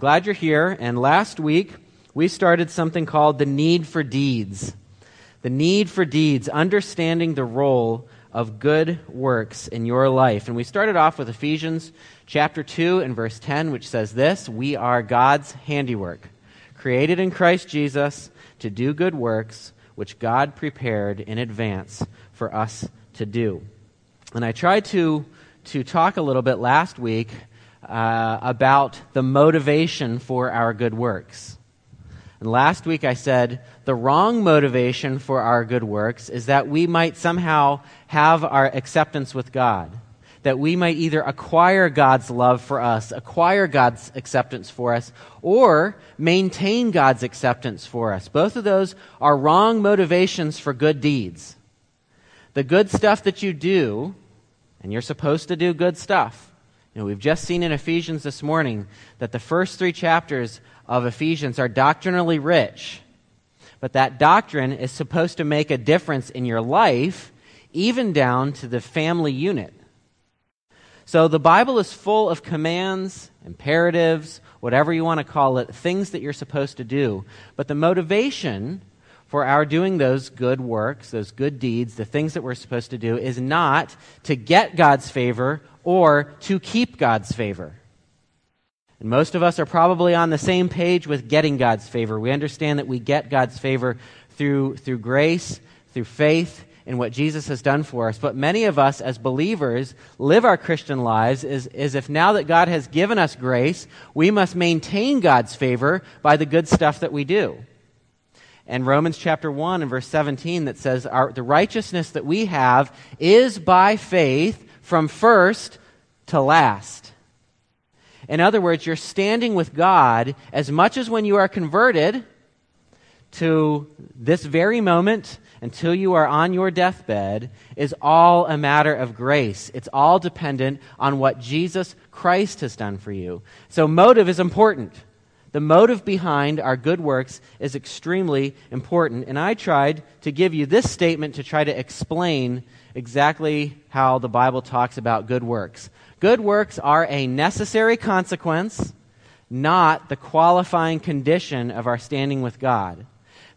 Glad you're here. And last week, we started something called the need for deeds. The need for deeds, understanding the role of good works in your life. And we started off with Ephesians chapter 2 and verse 10, which says this We are God's handiwork, created in Christ Jesus to do good works, which God prepared in advance for us to do. And I tried to, to talk a little bit last week uh, about the motivation for our good works. And last week I said the wrong motivation for our good works is that we might somehow have our acceptance with God. That we might either acquire God's love for us, acquire God's acceptance for us, or maintain God's acceptance for us. Both of those are wrong motivations for good deeds. The good stuff that you do, and you're supposed to do good stuff, you know, we've just seen in Ephesians this morning that the first three chapters of Ephesians are doctrinally rich. But that doctrine is supposed to make a difference in your life, even down to the family unit. So the Bible is full of commands, imperatives, whatever you want to call it, things that you're supposed to do. But the motivation for our doing those good works, those good deeds, the things that we're supposed to do, is not to get God's favor or to keep God's favor. And most of us are probably on the same page with getting God's favor. We understand that we get God's favor through, through grace, through faith in what Jesus has done for us. But many of us as believers live our Christian lives as, as if now that God has given us grace, we must maintain God's favor by the good stuff that we do and Romans chapter 1 and verse 17 that says, our, The righteousness that we have is by faith from first to last. In other words, you're standing with God as much as when you are converted to this very moment until you are on your deathbed is all a matter of grace. It's all dependent on what Jesus Christ has done for you. So, motive is important. The motive behind our good works is extremely important. And I tried to give you this statement to try to explain exactly how the Bible talks about good works. Good works are a necessary consequence, not the qualifying condition of our standing with God.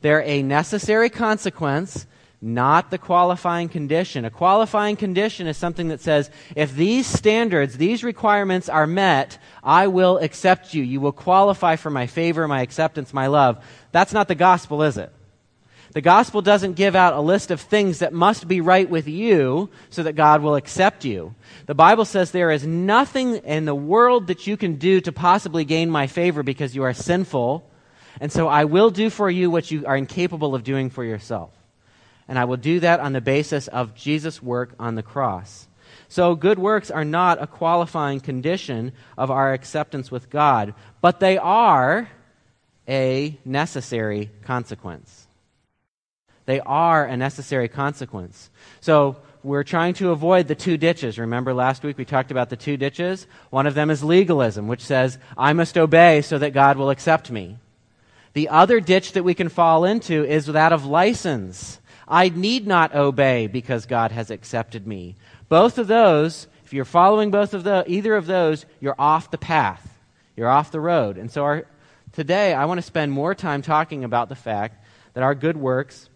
They're a necessary consequence, not the qualifying condition. A qualifying condition is something that says, if these standards, these requirements are met, I will accept you. You will qualify for my favor, my acceptance, my love. That's not the gospel, is it? The gospel doesn't give out a list of things that must be right with you so that God will accept you. The Bible says there is nothing in the world that you can do to possibly gain my favor because you are sinful. And so I will do for you what you are incapable of doing for yourself. And I will do that on the basis of Jesus' work on the cross. So, good works are not a qualifying condition of our acceptance with God, but they are a necessary consequence. They are a necessary consequence. So, we're trying to avoid the two ditches. Remember last week we talked about the two ditches? One of them is legalism, which says, I must obey so that God will accept me. The other ditch that we can fall into is that of license I need not obey because God has accepted me. Both of those, if you're following both of the, either of those, you're off the path. You're off the road. And so our, today I want to spend more time talking about the fact that our good works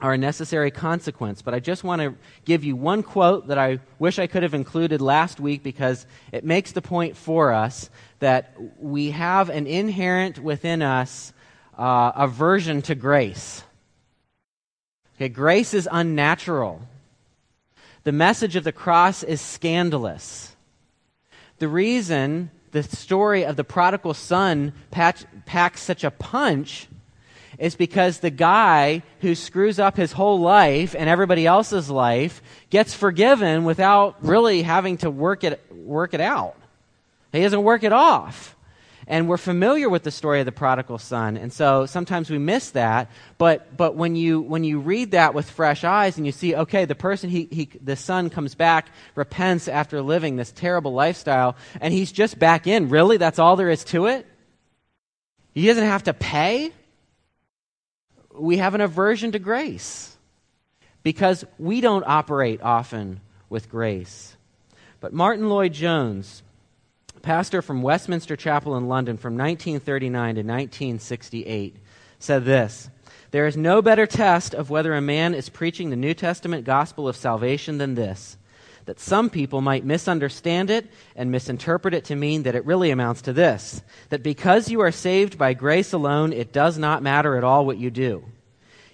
are a necessary consequence. But I just want to give you one quote that I wish I could have included last week because it makes the point for us that we have an inherent within us uh, aversion to grace. Okay, grace is unnatural. The message of the cross is scandalous. The reason the story of the prodigal son packs such a punch is because the guy who screws up his whole life and everybody else's life gets forgiven without really having to work it, work it out. He doesn't work it off. And we're familiar with the story of the prodigal son, and so sometimes we miss that. But, but when, you, when you read that with fresh eyes and you see, okay, the person, he, he, the son comes back, repents after living this terrible lifestyle, and he's just back in. Really? That's all there is to it? He doesn't have to pay? We have an aversion to grace because we don't operate often with grace. But Martyn Lloyd-Jones pastor from Westminster Chapel in London from 1939 to 1968, said this There is no better test of whether a man is preaching the New Testament gospel of salvation than this that some people might misunderstand it and misinterpret it to mean that it really amounts to this that because you are saved by grace alone, it does not matter at all what you do.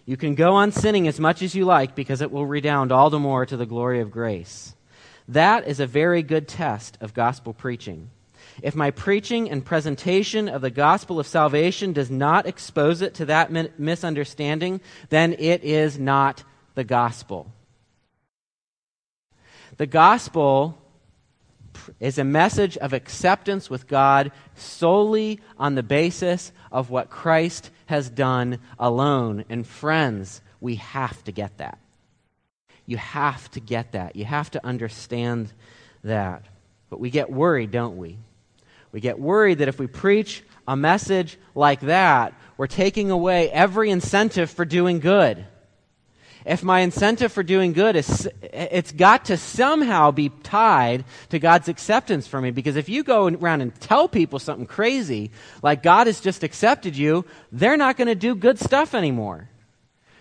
You can go on sinning as much as you like because it will redound all the more to the glory of grace. That is a very good test of gospel preaching. If my preaching and presentation of the gospel of salvation does not expose it to that misunderstanding, then it is not the gospel. The gospel is a message of acceptance with God solely on the basis of what Christ has done alone. And friends, we have to get that. You have to get that. You have to understand that. But we get worried, don't we? We get worried that if we preach a message like that, we're taking away every incentive for doing good if my incentive for doing good is it's got to somehow be tied to God's acceptance for me because if you go around and tell people something crazy like God has just accepted you, they're not going to do good stuff anymore.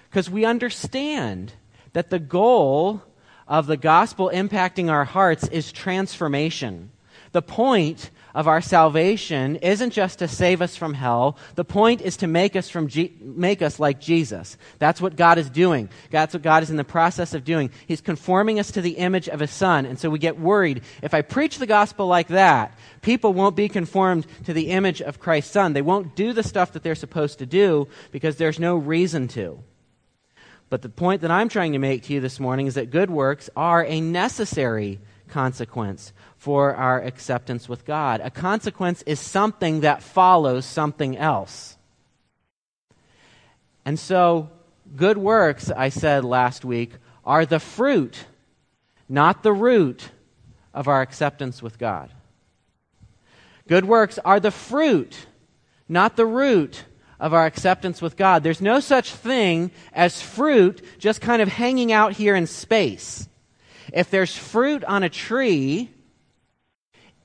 Because we understand that the goal of the gospel impacting our hearts is transformation. The point of our salvation isn't just to save us from hell. The point is to make us, from make us like Jesus. That's what God is doing. That's what God is in the process of doing. He's conforming us to the image of His Son. And so we get worried. If I preach the gospel like that, people won't be conformed to the image of Christ's Son. They won't do the stuff that they're supposed to do because there's no reason to. But the point that I'm trying to make to you this morning is that good works are a necessary consequence for our acceptance with God. A consequence is something that follows something else. And so, good works, I said last week, are the fruit, not the root, of our acceptance with God. Good works are the fruit, not the root of our acceptance with God. There's no such thing as fruit just kind of hanging out here in space. If there's fruit on a tree,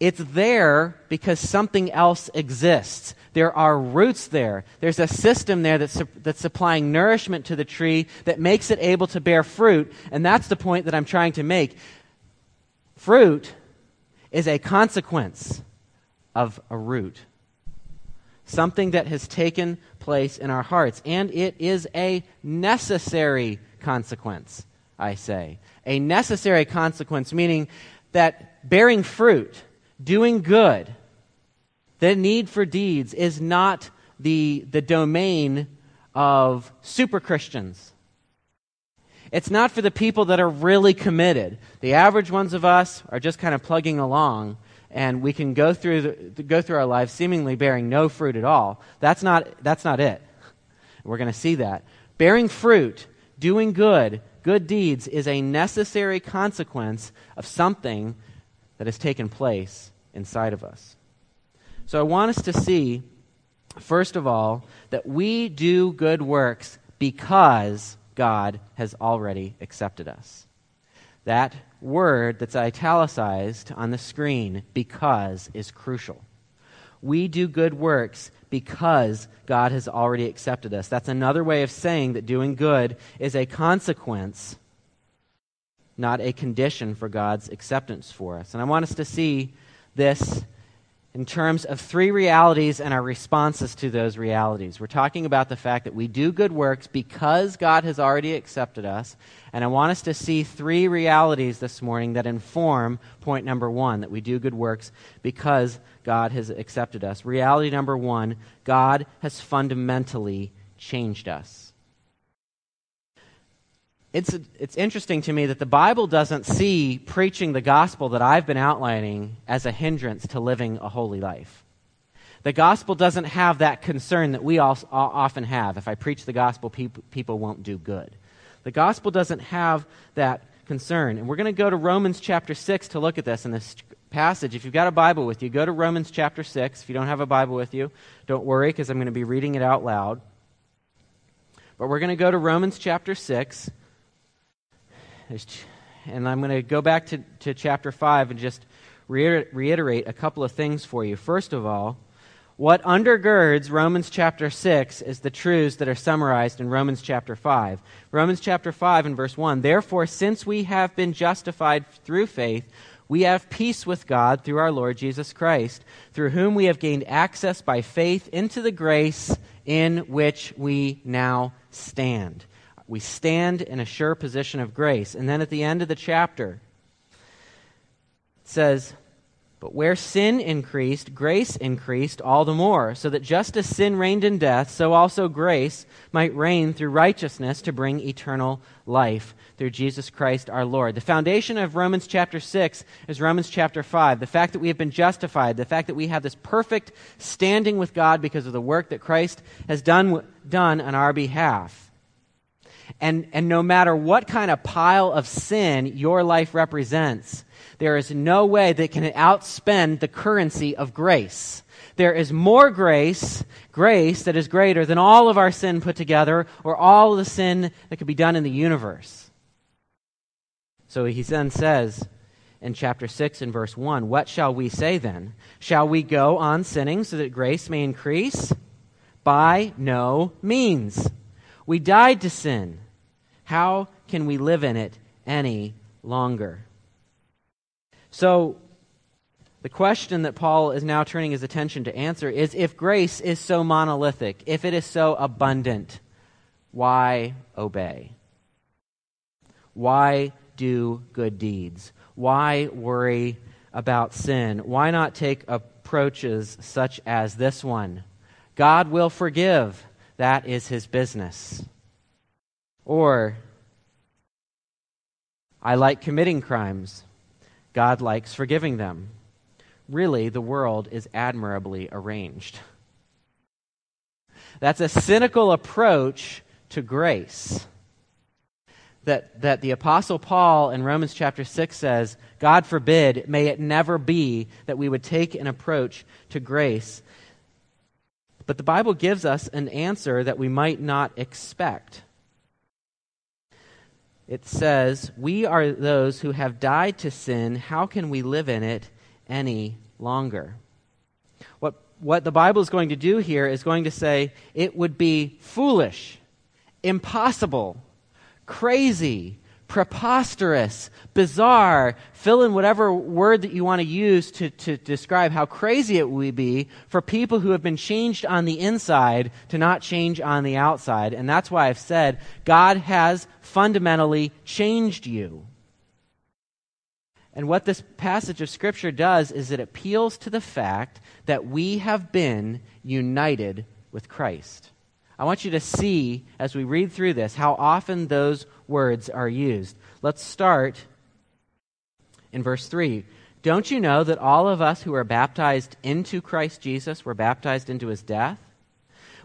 it's there because something else exists. There are roots there. There's a system there that's, that's supplying nourishment to the tree that makes it able to bear fruit. And that's the point that I'm trying to make. Fruit is a consequence of a root, something that has taken place in our hearts. And it is a necessary consequence, I say. A necessary consequence, meaning that bearing fruit, doing good, the need for deeds is not the, the domain of super Christians. It's not for the people that are really committed. The average ones of us are just kind of plugging along, and we can go through, the, go through our lives seemingly bearing no fruit at all. That's not, that's not it. We're going to see that. Bearing fruit, doing good, good deeds is a necessary consequence of something that has taken place inside of us. So I want us to see, first of all, that we do good works because God has already accepted us. That word that's italicized on the screen, because, is crucial. We do good works because God has already accepted us. That's another way of saying that doing good is a consequence not a condition for God's acceptance for us. And I want us to see this in terms of three realities and our responses to those realities. We're talking about the fact that we do good works because God has already accepted us. And I want us to see three realities this morning that inform point number one that we do good works because God has accepted us. Reality number one God has fundamentally changed us it's, it's interesting to me that the Bible doesn't see preaching the gospel that I've been outlining as a hindrance to living a holy life. The gospel doesn't have that concern that we all, often have. If I preach the gospel, people, people won't do good. The gospel doesn't have that concern. And we're going to go to Romans chapter 6 to look at this in this passage. If you've got a Bible with you, go to Romans chapter 6. If you don't have a Bible with you, don't worry because I'm going to be reading it out loud. But we're going to go to Romans chapter 6 and I'm going to go back to, to chapter 5 and just reiterate a couple of things for you. First of all, what undergirds Romans chapter 6 is the truths that are summarized in Romans chapter 5. Romans chapter 5 and verse 1 Therefore, since we have been justified through faith, we have peace with God through our Lord Jesus Christ, through whom we have gained access by faith into the grace in which we now stand. We stand in a sure position of grace. And then at the end of the chapter, it says, But where sin increased, grace increased all the more, so that just as sin reigned in death, so also grace might reign through righteousness to bring eternal life through Jesus Christ our Lord. The foundation of Romans chapter 6 is Romans chapter 5. The fact that we have been justified, the fact that we have this perfect standing with God because of the work that Christ has done, done on our behalf. And, and no matter what kind of pile of sin your life represents, there is no way that can outspend the currency of grace. There is more grace, grace that is greater than all of our sin put together or all the sin that could be done in the universe. So he then says in chapter 6 and verse 1 What shall we say then? Shall we go on sinning so that grace may increase? By no means. We died to sin. How can we live in it any longer? So, the question that Paul is now turning his attention to answer is if grace is so monolithic, if it is so abundant, why obey? Why do good deeds? Why worry about sin? Why not take approaches such as this one? God will forgive. That is his business. Or, I like committing crimes. God likes forgiving them. Really, the world is admirably arranged. That's a cynical approach to grace. That, that the Apostle Paul in Romans chapter 6 says, God forbid, may it never be that we would take an approach to grace. But the Bible gives us an answer that we might not expect it says, We are those who have died to sin. How can we live in it any longer? What, what the Bible is going to do here is going to say it would be foolish, impossible, crazy, preposterous, bizarre, fill in whatever word that you want to use to, to describe how crazy it would be for people who have been changed on the inside to not change on the outside. And that's why I've said God has fundamentally changed you. And what this passage of Scripture does is it appeals to the fact that we have been united with Christ. I want you to see, as we read through this, how often those words are used. Let's start in verse 3. Don't you know that all of us who are baptized into Christ Jesus were baptized into his death?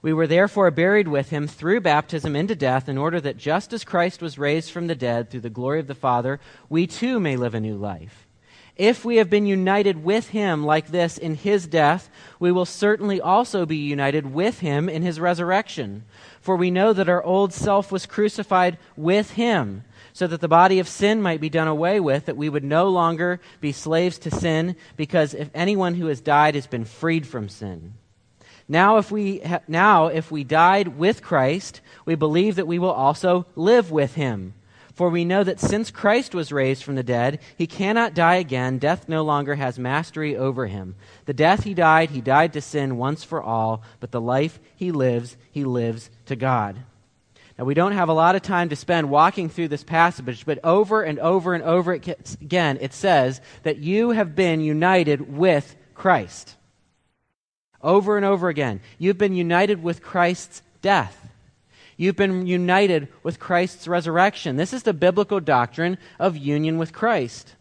We were therefore buried with him through baptism into death, in order that just as Christ was raised from the dead through the glory of the Father, we too may live a new life. If we have been united with him like this in his death, we will certainly also be united with him in his resurrection. For we know that our old self was crucified with him, so that the body of sin might be done away with, that we would no longer be slaves to sin, because if anyone who has died has been freed from sin. Now if we ha- now if we died with Christ, we believe that we will also live with him. For we know that since Christ was raised from the dead, he cannot die again. Death no longer has mastery over him. The death he died, he died to sin once for all, but the life he lives, he lives to God. Now, we don't have a lot of time to spend walking through this passage, but over and over and over again, it says that you have been united with Christ. Over and over again. You've been united with Christ's death. You've been united with Christ's resurrection. This is the biblical doctrine of union with Christ.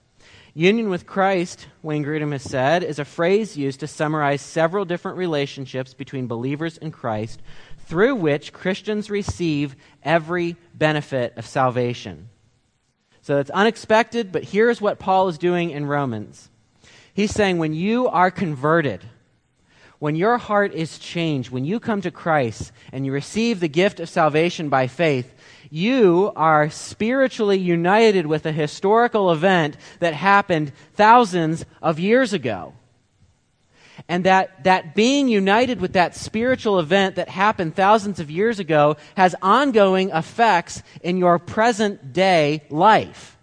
Union with Christ, Wayne Grudem has said, is a phrase used to summarize several different relationships between believers in Christ through which Christians receive every benefit of salvation. So it's unexpected, but here's what Paul is doing in Romans. He's saying when you are converted, when your heart is changed, when you come to Christ and you receive the gift of salvation by faith, you are spiritually united with a historical event that happened thousands of years ago. And that, that being united with that spiritual event that happened thousands of years ago has ongoing effects in your present day life.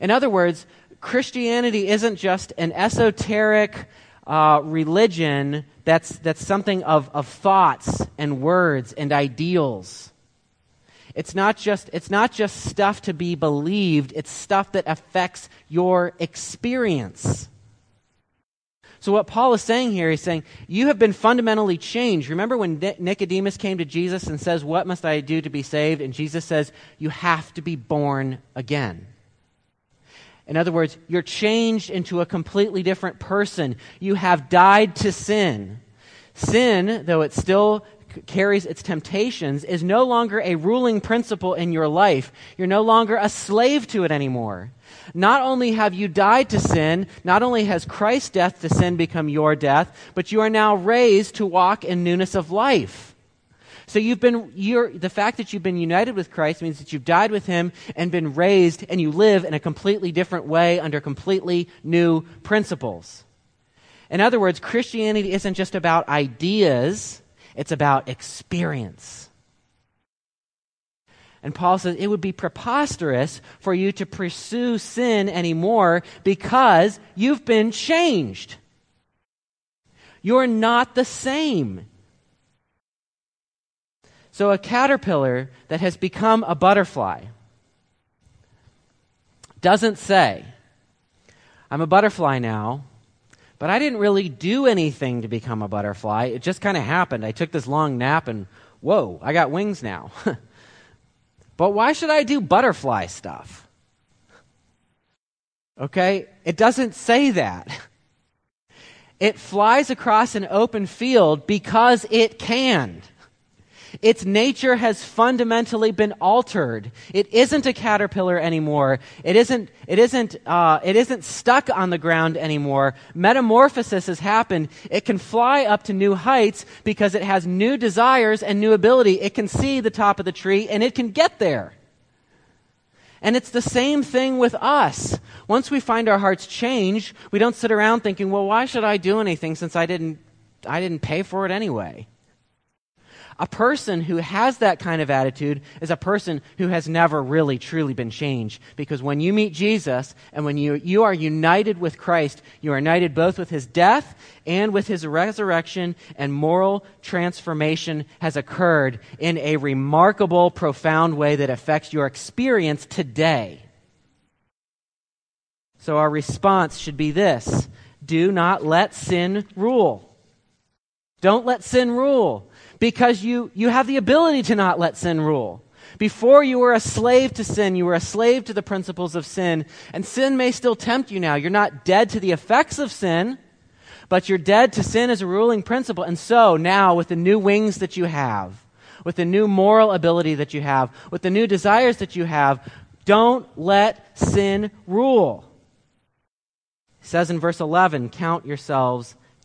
In other words, Christianity isn't just an esoteric uh, religion that's, that's something of, of thoughts and words and ideals. It's not, just, it's not just stuff to be believed, it's stuff that affects your experience. So, what Paul is saying here, he's saying, You have been fundamentally changed. Remember when Nicodemus came to Jesus and says, What must I do to be saved? And Jesus says, You have to be born again. In other words, you're changed into a completely different person. You have died to sin. Sin, though it still carries its temptations, is no longer a ruling principle in your life. You're no longer a slave to it anymore. Not only have you died to sin, not only has Christ's death to sin become your death, but you are now raised to walk in newness of life. So you've been, the fact that you've been united with Christ means that you've died with Him and been raised, and you live in a completely different way under completely new principles. In other words, Christianity isn't just about ideas, it's about experience. And Paul says it would be preposterous for you to pursue sin anymore because you've been changed. You're not the same. So, a caterpillar that has become a butterfly doesn't say, I'm a butterfly now, but I didn't really do anything to become a butterfly. It just kind of happened. I took this long nap and, whoa, I got wings now. but why should I do butterfly stuff? Okay? It doesn't say that. It flies across an open field because it can. Its nature has fundamentally been altered. It isn't a caterpillar anymore. It isn't, it isn't, uh, it isn't stuck on the ground anymore. Metamorphosis has happened. It can fly up to new heights because it has new desires and new ability. It can see the top of the tree and it can get there. And it's the same thing with us. Once we find our hearts change, we don't sit around thinking, well, why should I do anything since I didn't, I didn't pay for it anyway? A person who has that kind of attitude is a person who has never really truly been changed. Because when you meet Jesus and when you, you are united with Christ, you are united both with his death and with his resurrection, and moral transformation has occurred in a remarkable, profound way that affects your experience today. So our response should be this do not let sin rule. Don't let sin rule because you, you have the ability to not let sin rule. Before you were a slave to sin, you were a slave to the principles of sin, and sin may still tempt you now. You're not dead to the effects of sin, but you're dead to sin as a ruling principle. And so now, with the new wings that you have, with the new moral ability that you have, with the new desires that you have, don't let sin rule. It says in verse 11, count yourselves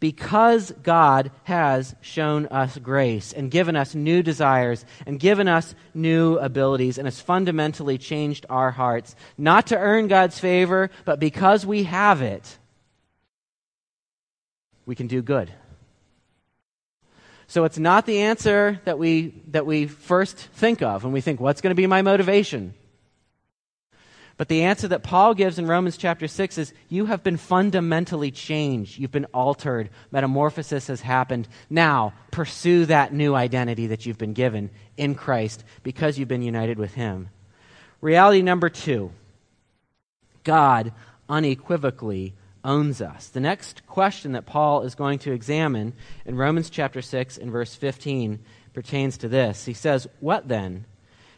because God has shown us grace and given us new desires and given us new abilities and has fundamentally changed our hearts, not to earn God's favor, but because we have it, we can do good. So it's not the answer that we, that we first think of when we think, what's going to be my motivation? But the answer that Paul gives in Romans chapter 6 is you have been fundamentally changed. You've been altered. Metamorphosis has happened. Now, pursue that new identity that you've been given in Christ because you've been united with Him. Reality number two God unequivocally owns us. The next question that Paul is going to examine in Romans chapter 6 and verse 15 pertains to this. He says, What then?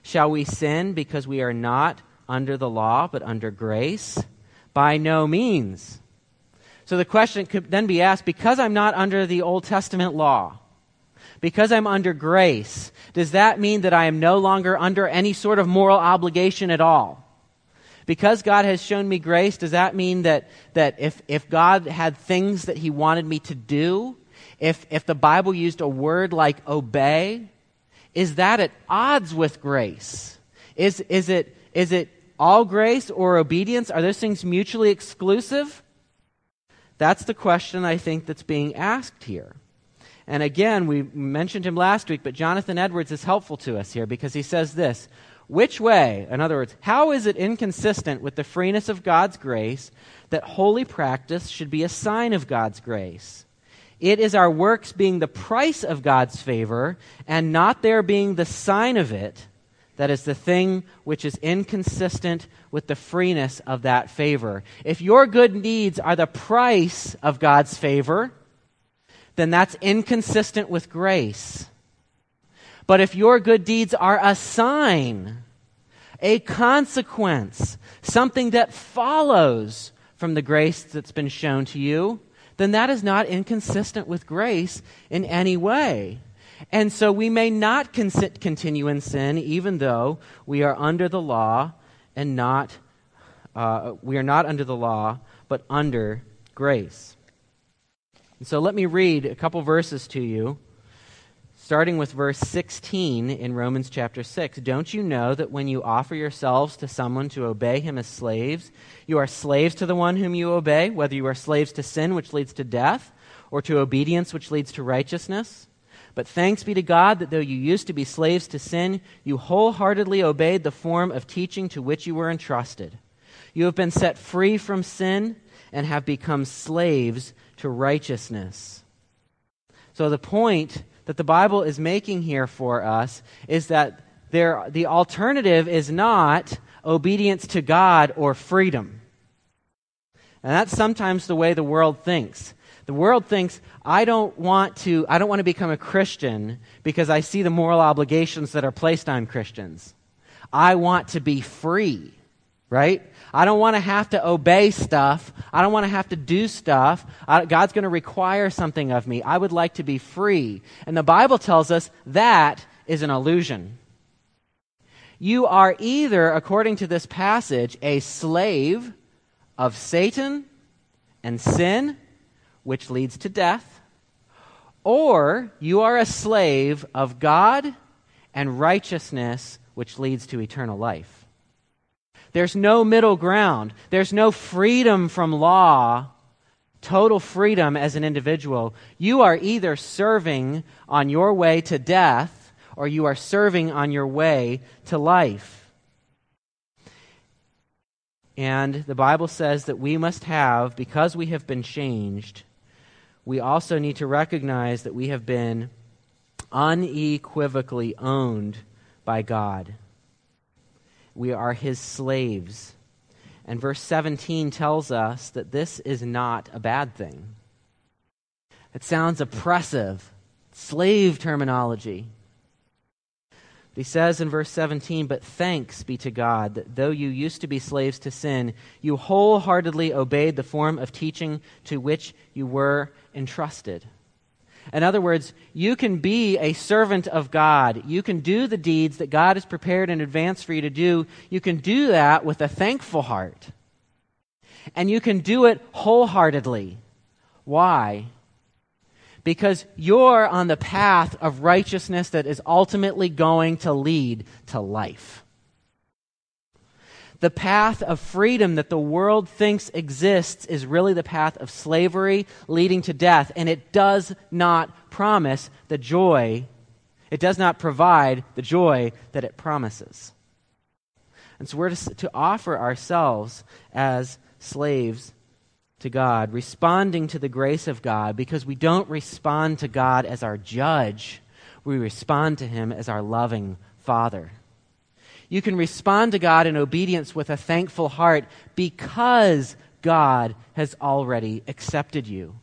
Shall we sin because we are not under the law but under grace? By no means. So the question could then be asked because I'm not under the Old Testament law, because I'm under grace, does that mean that I am no longer under any sort of moral obligation at all? Because God has shown me grace, does that mean that, that if, if God had things that He wanted me to do, if, if the Bible used a word like obey, is that at odds with grace? Is, is, it, is it all grace or obedience? Are those things mutually exclusive? That's the question I think that's being asked here. And again, we mentioned him last week, but Jonathan Edwards is helpful to us here because he says this Which way, in other words, how is it inconsistent with the freeness of God's grace that holy practice should be a sign of God's grace? It is our works being the price of God's favor and not their being the sign of it that is the thing which is inconsistent with the freeness of that favor. If your good deeds are the price of God's favor, then that's inconsistent with grace. But if your good deeds are a sign, a consequence, something that follows from the grace that's been shown to you, then that is not inconsistent with grace in any way. And so we may not con- continue in sin even though we are under the law and not, uh, we are not under the law, but under grace. And so let me read a couple verses to you, starting with verse 16 in Romans chapter 6. Don't you know that when you offer yourselves to someone to obey him as slaves, you are slaves to the one whom you obey, whether you are slaves to sin, which leads to death, or to obedience, which leads to righteousness? But thanks be to God that though you used to be slaves to sin, you wholeheartedly obeyed the form of teaching to which you were entrusted. You have been set free from sin and have become slaves to righteousness. So, the point that the Bible is making here for us is that there, the alternative is not obedience to God or freedom. And that's sometimes the way the world thinks. The world thinks, I don't want to, I don't want to become a Christian because I see the moral obligations that are placed on Christians. I want to be free, right? I don't want to have to obey stuff. I don't want to have to do stuff. I, God's going to require something of me. I would like to be free. And the Bible tells us that is an illusion. You are either, according to this passage, a slave of Satan and sin which leads to death, or you are a slave of God and righteousness, which leads to eternal life. There's no middle ground. There's no freedom from law, total freedom as an individual. You are either serving on your way to death or you are serving on your way to life. And the Bible says that we must have, because we have been changed, we also need to recognize that we have been unequivocally owned by God. We are his slaves. And verse 17 tells us that this is not a bad thing. It sounds oppressive, slave terminology. He says in verse 17, But thanks be to God that though you used to be slaves to sin, you wholeheartedly obeyed the form of teaching to which you were entrusted. In other words, you can be a servant of God. You can do the deeds that God has prepared in advance for you to do. You can do that with a thankful heart. And you can do it wholeheartedly. Why? Because you're on the path of righteousness that is ultimately going to lead to life. The path of freedom that the world thinks exists is really the path of slavery leading to death, and it does not promise the joy, it does not provide the joy that it promises. And so we're to, to offer ourselves as slaves to God, responding to the grace of God, because we don't respond to God as our judge, we respond to Him as our loving Father. You can respond to God in obedience with a thankful heart because God has already accepted you.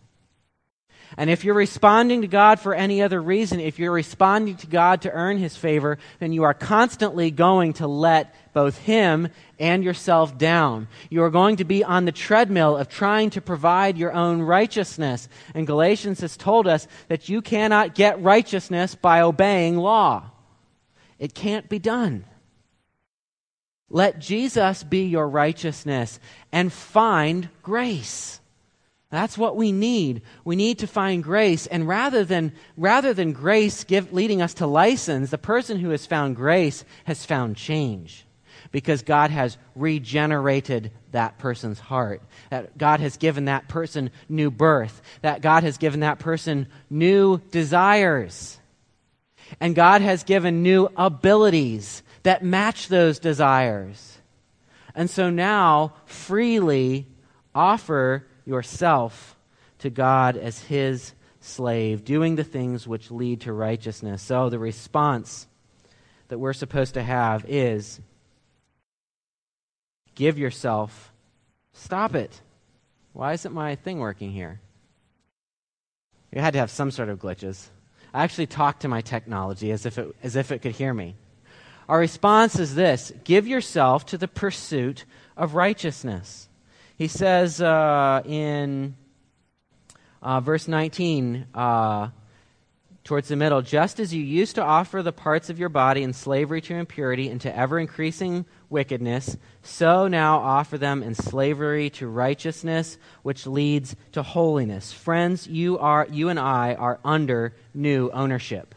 And if you're responding to God for any other reason, if you're responding to God to earn His favor, then you are constantly going to let both Him and yourself down. You are going to be on the treadmill of trying to provide your own righteousness. And Galatians has told us that you cannot get righteousness by obeying law. It can't be done. Let Jesus be your righteousness and find grace. That's what we need. We need to find grace. And rather than, rather than grace give, leading us to license, the person who has found grace has found change because God has regenerated that person's heart. That God has given that person new birth. That God has given that person new desires. And God has given new abilities that match those desires. And so now, freely offer yourself to God as His slave, doing the things which lead to righteousness. So the response that we're supposed to have is give yourself, stop it. Why isn't my thing working here? You had to have some sort of glitches. I actually talked to my technology as if it, as if it could hear me. Our response is this give yourself to the pursuit of righteousness. He says uh, in uh, verse 19, uh, towards the middle, just as you used to offer the parts of your body in slavery to impurity and to ever increasing wickedness, so now offer them in slavery to righteousness, which leads to holiness. Friends, you are you and I are under new ownership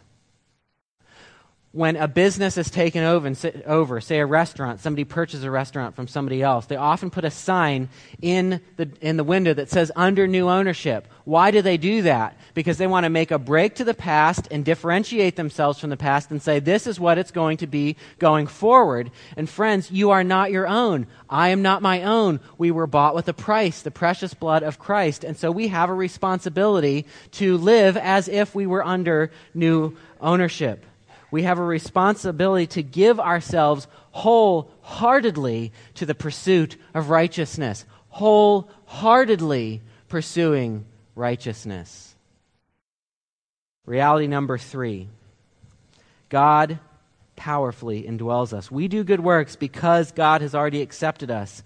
when a business is taken over, over, say a restaurant, somebody purchases a restaurant from somebody else, they often put a sign in the, in the window that says under new ownership. Why do they do that? Because they want to make a break to the past and differentiate themselves from the past and say, this is what it's going to be going forward. And friends, you are not your own. I am not my own. We were bought with a price, the precious blood of Christ. And so we have a responsibility to live as if we were under new ownership we have a responsibility to give ourselves wholeheartedly to the pursuit of righteousness. Wholeheartedly pursuing righteousness. Reality number three God powerfully indwells us. We do good works because God has already accepted us.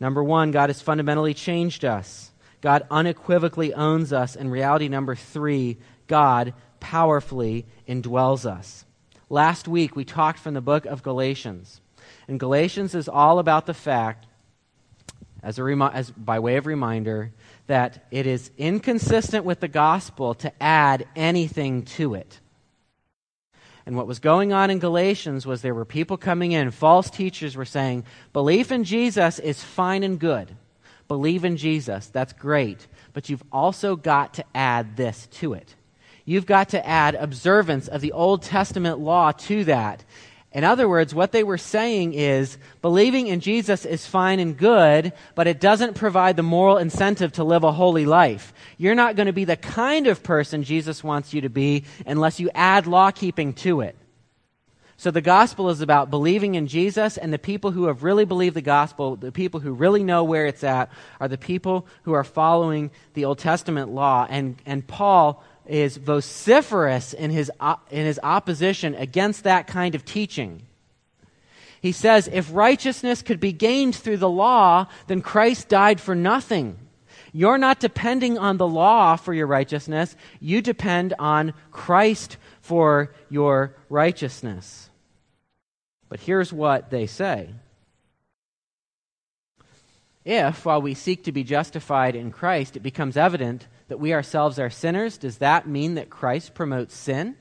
Number one, God has fundamentally changed us. God unequivocally owns us. And reality number three, God powerfully indwells us. Last week, we talked from the book of Galatians. And Galatians is all about the fact, as, a as by way of reminder, that it is inconsistent with the gospel to add anything to it. And what was going on in Galatians was there were people coming in, false teachers were saying, belief in Jesus is fine and good. Believe in Jesus, that's great. But you've also got to add this to it you've got to add observance of the Old Testament law to that. In other words, what they were saying is believing in Jesus is fine and good, but it doesn't provide the moral incentive to live a holy life. You're not going to be the kind of person Jesus wants you to be unless you add law keeping to it. So the gospel is about believing in Jesus, and the people who have really believed the gospel, the people who really know where it's at, are the people who are following the Old Testament law. And, and Paul is vociferous in his, in his opposition against that kind of teaching. He says, if righteousness could be gained through the law, then Christ died for nothing. You're not depending on the law for your righteousness, you depend on Christ for your righteousness. But here's what they say. If, while we seek to be justified in Christ, it becomes evident that we ourselves are sinners, does that mean that Christ promotes sin?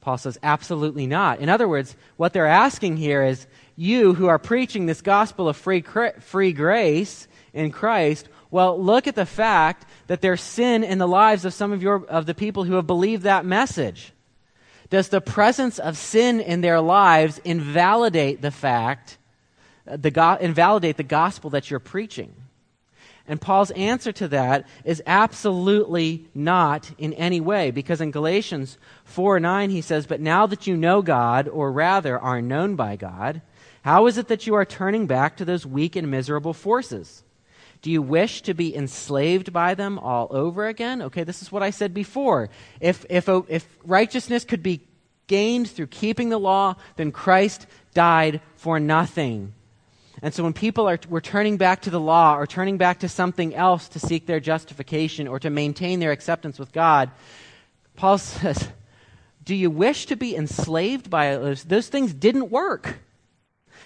Paul says, absolutely not. In other words, what they're asking here is you who are preaching this gospel of free, free grace in Christ, well, look at the fact that there's sin in the lives of some of, your, of the people who have believed that message. Does the presence of sin in their lives invalidate the fact, the invalidate the gospel that you're preaching? And Paul's answer to that is absolutely not in any way, because in Galatians 4 9, he says, But now that you know God, or rather are known by God, how is it that you are turning back to those weak and miserable forces? Do you wish to be enslaved by them all over again? Okay, this is what I said before. If, if, oh, if righteousness could be gained through keeping the law, then Christ died for nothing. And so when people are were turning back to the law or turning back to something else to seek their justification or to maintain their acceptance with God, Paul says, Do you wish to be enslaved by those? Those things didn't work.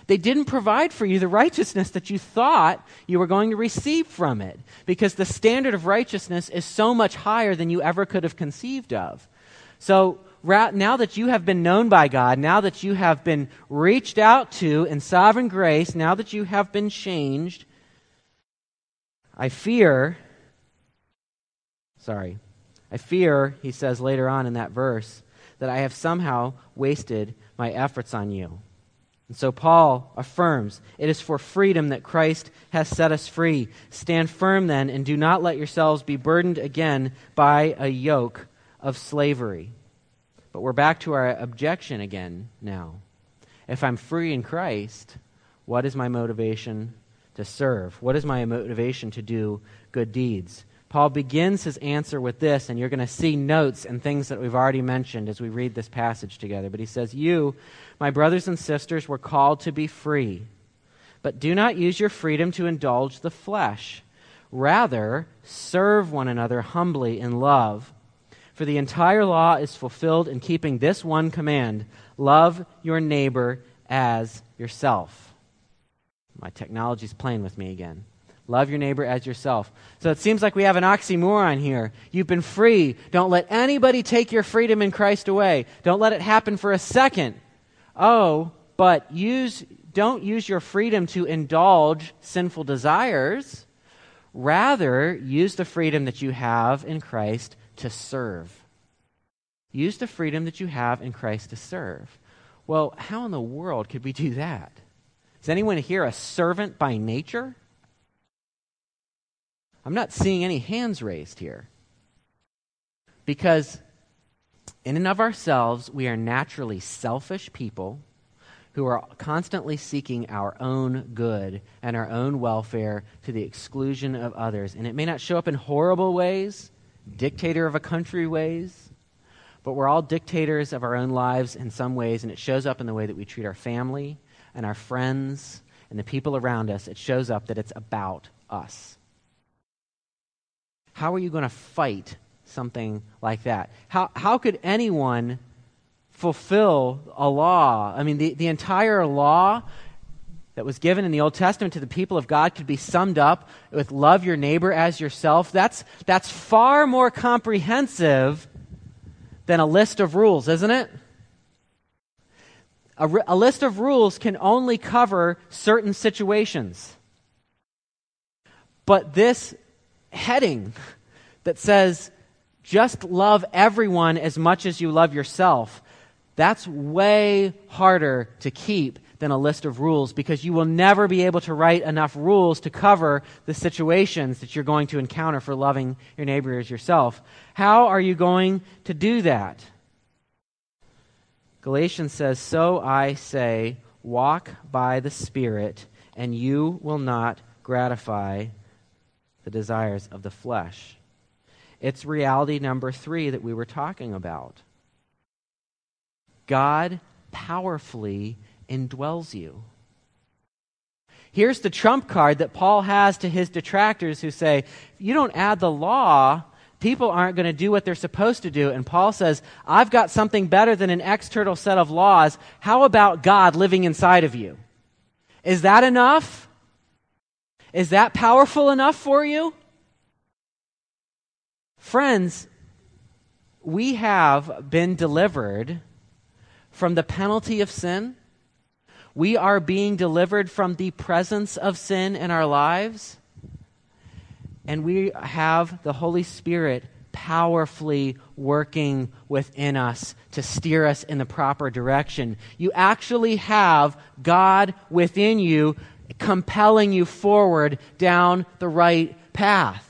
They didn't provide for you the righteousness that you thought you were going to receive from it because the standard of righteousness is so much higher than you ever could have conceived of. So now that you have been known by God, now that you have been reached out to in sovereign grace, now that you have been changed, I fear, sorry, I fear, he says later on in that verse, that I have somehow wasted my efforts on you. And so Paul affirms it is for freedom that Christ has set us free. Stand firm then, and do not let yourselves be burdened again by a yoke of slavery. But we're back to our objection again now. If I'm free in Christ, what is my motivation to serve? What is my motivation to do good deeds? Paul begins his answer with this, and you're going to see notes and things that we've already mentioned as we read this passage together. But he says, You, my brothers and sisters, were called to be free, but do not use your freedom to indulge the flesh. Rather, serve one another humbly in love. For the entire law is fulfilled in keeping this one command love your neighbor as yourself. My technology's playing with me again. Love your neighbor as yourself. So it seems like we have an oxymoron here. You've been free. Don't let anybody take your freedom in Christ away. Don't let it happen for a second. Oh, but use don't use your freedom to indulge sinful desires. Rather, use the freedom that you have in Christ to serve. Use the freedom that you have in Christ to serve. Well, how in the world could we do that? Is anyone here a servant by nature? I'm not seeing any hands raised here. Because in and of ourselves, we are naturally selfish people who are constantly seeking our own good and our own welfare to the exclusion of others. And it may not show up in horrible ways, dictator of a country ways, but we're all dictators of our own lives in some ways, and it shows up in the way that we treat our family and our friends and the people around us. It shows up that it's about us. How are you going to fight something like that? How, how could anyone fulfill a law? I mean, the, the entire law that was given in the Old Testament to the people of God could be summed up with love your neighbor as yourself. That's, that's far more comprehensive than a list of rules, isn't it? A, a list of rules can only cover certain situations. But this heading that says, just love everyone as much as you love yourself, that's way harder to keep than a list of rules because you will never be able to write enough rules to cover the situations that you're going to encounter for loving your neighbor as yourself. How are you going to do that? Galatians says, So I say, walk by the Spirit, and you will not gratify the desires of the flesh. It's reality number three that we were talking about. God powerfully indwells you. Here's the trump card that Paul has to his detractors who say, You don't add the law, people aren't going to do what they're supposed to do. And Paul says, I've got something better than an external set of laws. How about God living inside of you? Is that enough? Is that powerful enough for you? Friends, we have been delivered from the penalty of sin. We are being delivered from the presence of sin in our lives. And we have the Holy Spirit powerfully working within us to steer us in the proper direction. You actually have God within you compelling you forward down the right path.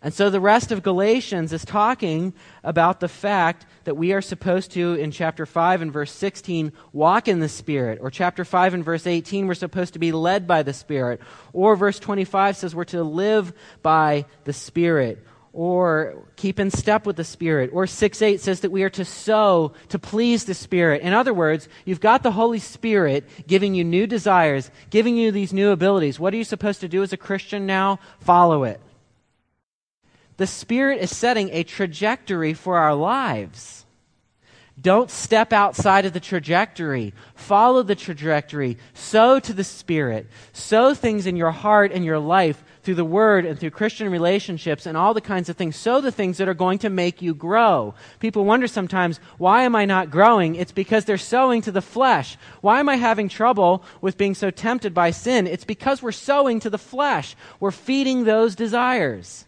And so the rest of Galatians is talking about the fact that we are supposed to, in chapter 5 and verse 16, walk in the Spirit. Or chapter 5 and verse 18, we're supposed to be led by the Spirit. Or verse 25 says we're to live by the Spirit. Or keep in step with the Spirit. Or 6 8 says that we are to sow to please the Spirit. In other words, you've got the Holy Spirit giving you new desires, giving you these new abilities. What are you supposed to do as a Christian now? Follow it the Spirit is setting a trajectory for our lives. Don't step outside of the trajectory. Follow the trajectory. Sow to the Spirit. Sow things in your heart and your life through the Word and through Christian relationships and all the kinds of things. Sow the things that are going to make you grow. People wonder sometimes, why am I not growing? It's because they're sowing to the flesh. Why am I having trouble with being so tempted by sin? It's because we're sowing to the flesh. We're feeding those desires.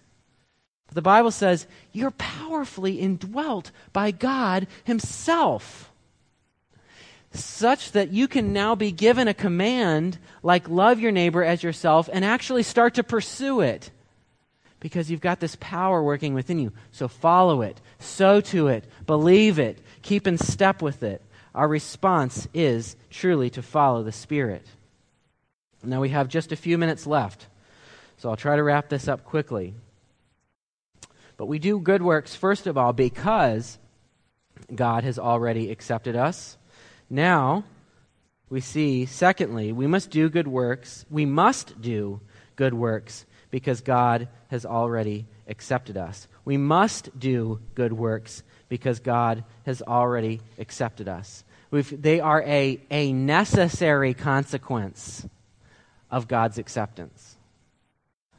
But the Bible says you're powerfully indwelt by God Himself, such that you can now be given a command like love your neighbor as yourself and actually start to pursue it because you've got this power working within you. So follow it, sow to it, believe it, keep in step with it. Our response is truly to follow the Spirit. Now we have just a few minutes left, so I'll try to wrap this up quickly. But we do good works, first of all, because God has already accepted us. Now, we see, secondly, we must do good works. We must do good works because God has already accepted us. We must do good works because God has already accepted us. We've, they are a, a necessary consequence of God's acceptance.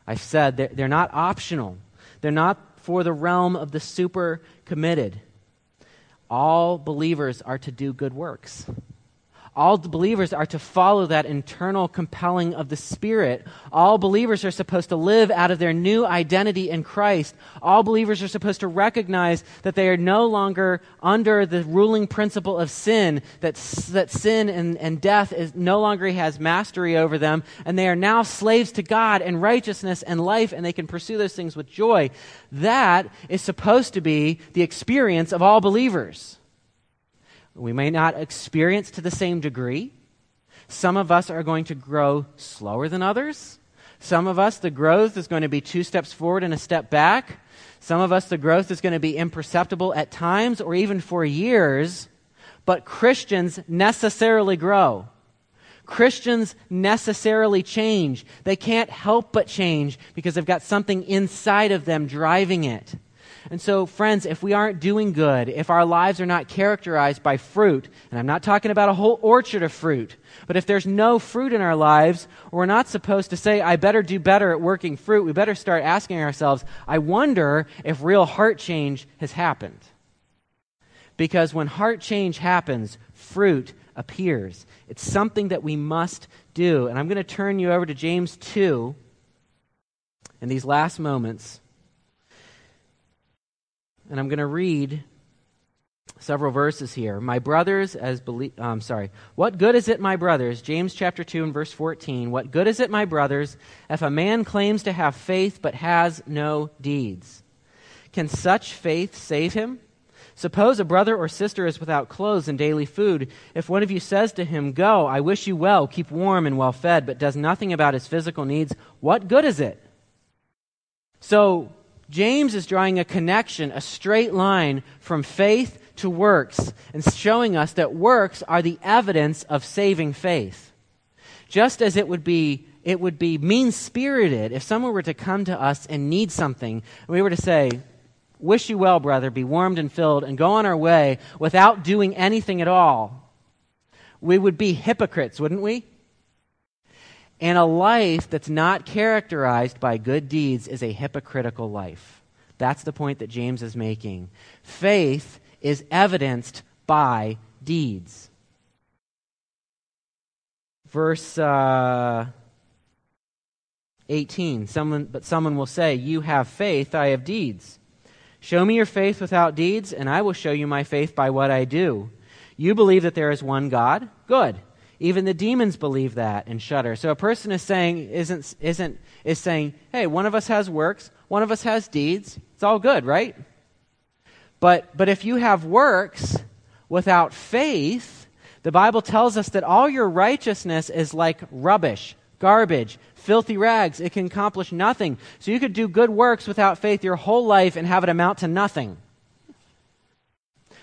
I've said they're, they're not optional. They're not for the realm of the super committed. All believers are to do good works. All believers are to follow that internal compelling of the Spirit. All believers are supposed to live out of their new identity in Christ. All believers are supposed to recognize that they are no longer under the ruling principle of sin, that, that sin and, and death is, no longer has mastery over them, and they are now slaves to God and righteousness and life, and they can pursue those things with joy. That is supposed to be the experience of all believers. We may not experience to the same degree. Some of us are going to grow slower than others. Some of us, the growth is going to be two steps forward and a step back. Some of us, the growth is going to be imperceptible at times or even for years. But Christians necessarily grow. Christians necessarily change. They can't help but change because they've got something inside of them driving it. And so, friends, if we aren't doing good, if our lives are not characterized by fruit, and I'm not talking about a whole orchard of fruit, but if there's no fruit in our lives, we're not supposed to say, I better do better at working fruit. We better start asking ourselves, I wonder if real heart change has happened. Because when heart change happens, fruit appears. It's something that we must do. And I'm going to turn you over to James 2 in these last moments. And I'm going to read several verses here. My brothers, as believe, um, sorry. What good is it, my brothers? James chapter 2 and verse 14. What good is it, my brothers, if a man claims to have faith but has no deeds? Can such faith save him? Suppose a brother or sister is without clothes and daily food. If one of you says to him, Go, I wish you well, keep warm and well fed, but does nothing about his physical needs, what good is it? So, James is drawing a connection, a straight line from faith to works, and showing us that works are the evidence of saving faith. Just as it would be it would be mean spirited if someone were to come to us and need something, and we were to say, Wish you well, brother, be warmed and filled, and go on our way without doing anything at all. We would be hypocrites, wouldn't we? And a life that's not characterized by good deeds is a hypocritical life. That's the point that James is making. Faith is evidenced by deeds. Verse uh, 18 someone, But someone will say, You have faith, I have deeds. Show me your faith without deeds, and I will show you my faith by what I do. You believe that there is one God? Good. Even the demons believe that and shudder. So a person is saying isn't isn't is saying, "Hey, one of us has works, One of us has deeds. It's all good, right? But, but if you have works without faith, the Bible tells us that all your righteousness is like rubbish, garbage, filthy rags. It can accomplish nothing. So you could do good works without faith your whole life and have it amount to nothing.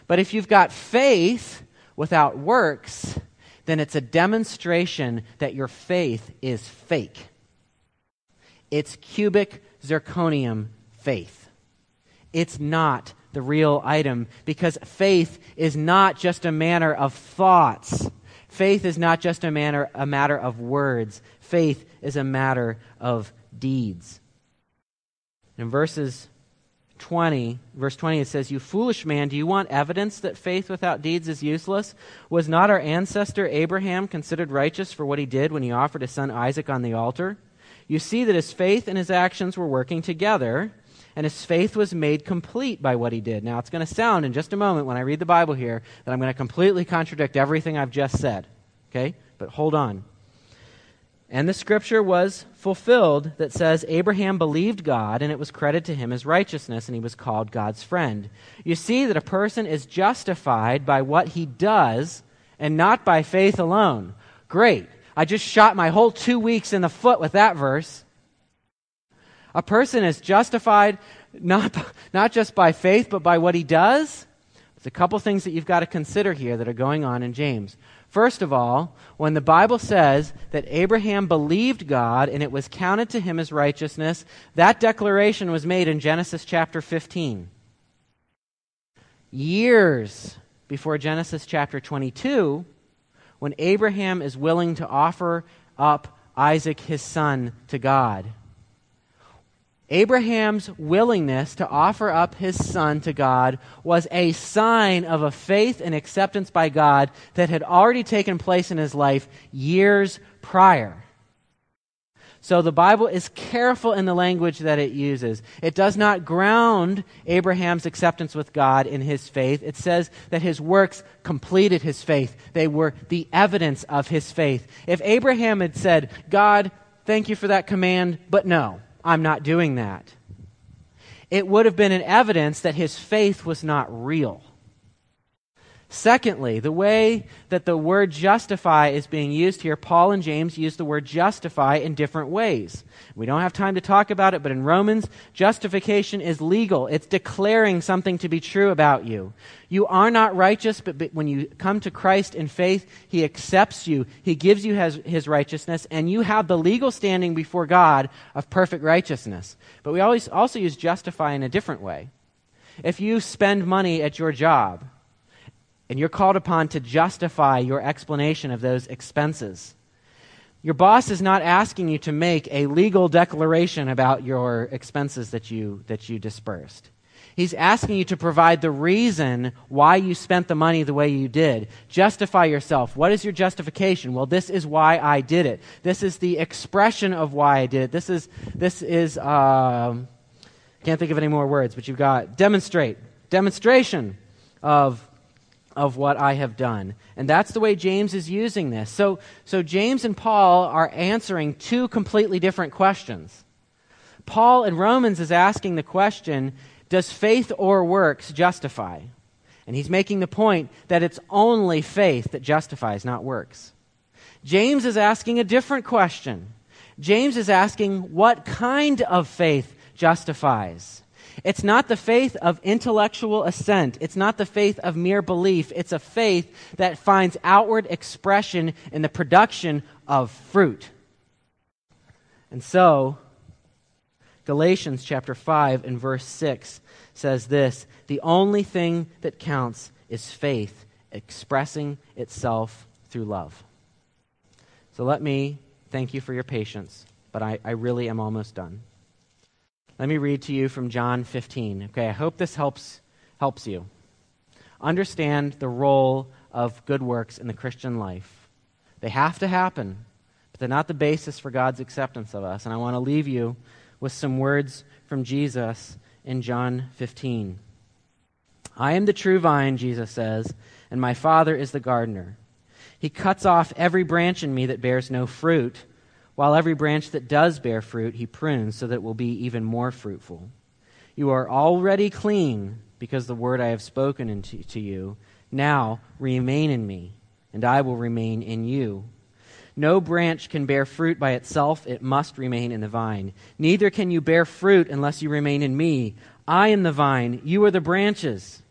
But if you've got faith without works, then it's a demonstration that your faith is fake. It's cubic zirconium faith. It's not the real item because faith is not just a matter of thoughts. Faith is not just a, matter, a matter of words. Faith is a matter of deeds. In verses 20, verse 20, it says, You foolish man, do you want evidence that faith without deeds is useless? Was not our ancestor Abraham considered righteous for what he did when he offered his son Isaac on the altar? You see that his faith and his actions were working together and his faith was made complete by what he did. Now, it's going to sound in just a moment when I read the Bible here that I'm going to completely contradict everything I've just said. Okay? But hold on. And the scripture was fulfilled that says, Abraham believed God, and it was credited to him as righteousness, and he was called God's friend. You see that a person is justified by what he does and not by faith alone. Great. I just shot my whole two weeks in the foot with that verse. A person is justified not, not just by faith, but by what he does. There's a couple things that you've got to consider here that are going on in James. First of all, when the Bible says that Abraham believed God and it was counted to him as righteousness, that declaration was made in Genesis chapter 15. Years before Genesis chapter 22, when Abraham is willing to offer up Isaac, his son, to God. Abraham's willingness to offer up his son to God was a sign of a faith and acceptance by God that had already taken place in his life years prior. So the Bible is careful in the language that it uses. It does not ground Abraham's acceptance with God in his faith. It says that his works completed his faith. They were the evidence of his faith. If Abraham had said, God, thank you for that command, but no, I'm not doing that. It would have been an evidence that his faith was not real. Secondly, the way that the word justify is being used here, Paul and James use the word justify in different ways. We don't have time to talk about it, but in Romans, justification is legal. It's declaring something to be true about you. You are not righteous, but, but when you come to Christ in faith, He accepts you. He gives you his, his righteousness, and you have the legal standing before God of perfect righteousness. But we always also use justify in a different way. If you spend money at your job, and you're called upon to justify your explanation of those expenses. Your boss is not asking you to make a legal declaration about your expenses that you, that you dispersed. He's asking you to provide the reason why you spent the money the way you did. Justify yourself. What is your justification? Well, this is why I did it. This is the expression of why I did it. This is, this is, uh, can't think of any more words, but you've got demonstrate. Demonstration of of what I have done. And that's the way James is using this. So, so James and Paul are answering two completely different questions. Paul in Romans is asking the question Does faith or works justify? And he's making the point that it's only faith that justifies, not works. James is asking a different question. James is asking what kind of faith justifies? It's not the faith of intellectual assent. It's not the faith of mere belief. It's a faith that finds outward expression in the production of fruit. And so, Galatians chapter 5 and verse 6 says this The only thing that counts is faith expressing itself through love. So let me thank you for your patience, but I, I really am almost done. Let me read to you from John 15. Okay, I hope this helps helps you. Understand the role of good works in the Christian life. They have to happen, but they're not the basis for God's acceptance of us. And I want to leave you with some words from Jesus in John 15. I am the true vine, Jesus says, and my Father is the gardener. He cuts off every branch in me that bears no fruit while every branch that does bear fruit he prunes so that it will be even more fruitful. You are already clean because the word I have spoken into, to you. Now remain in me, and I will remain in you. No branch can bear fruit by itself, it must remain in the vine. Neither can you bear fruit unless you remain in me. I am the vine, you are the branches.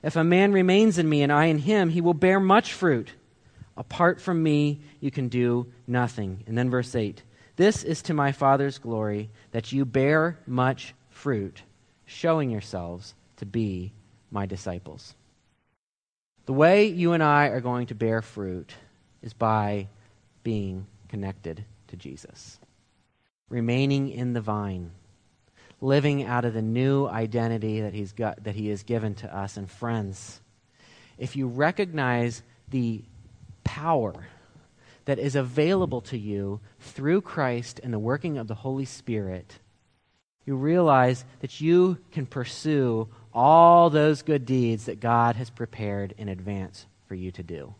If a man remains in me and I in him, he will bear much fruit. Apart from me, you can do nothing. And then verse 8 This is to my Father's glory that you bear much fruit, showing yourselves to be my disciples. The way you and I are going to bear fruit is by being connected to Jesus, remaining in the vine, living out of the new identity that, he's got, that He has given to us. And friends, if you recognize the power that is available to you through Christ and the working of the Holy Spirit, you realize that you can pursue all those good deeds that God has prepared in advance for you to do.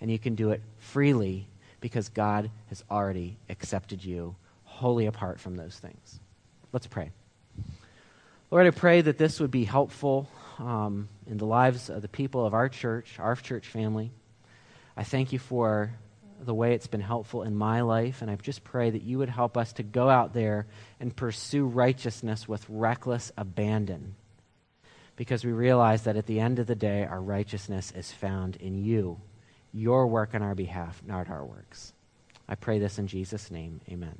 And you can do it freely because God has already accepted you wholly apart from those things. Let's pray. Lord, I pray that this would be helpful um, in the lives of the people of our church, our church family. I thank you for the way it's been helpful in my life, and I just pray that you would help us to go out there and pursue righteousness with reckless abandon. Because we realize that at the end of the day, our righteousness is found in you, your work on our behalf, not our works. I pray this in Jesus' name. Amen.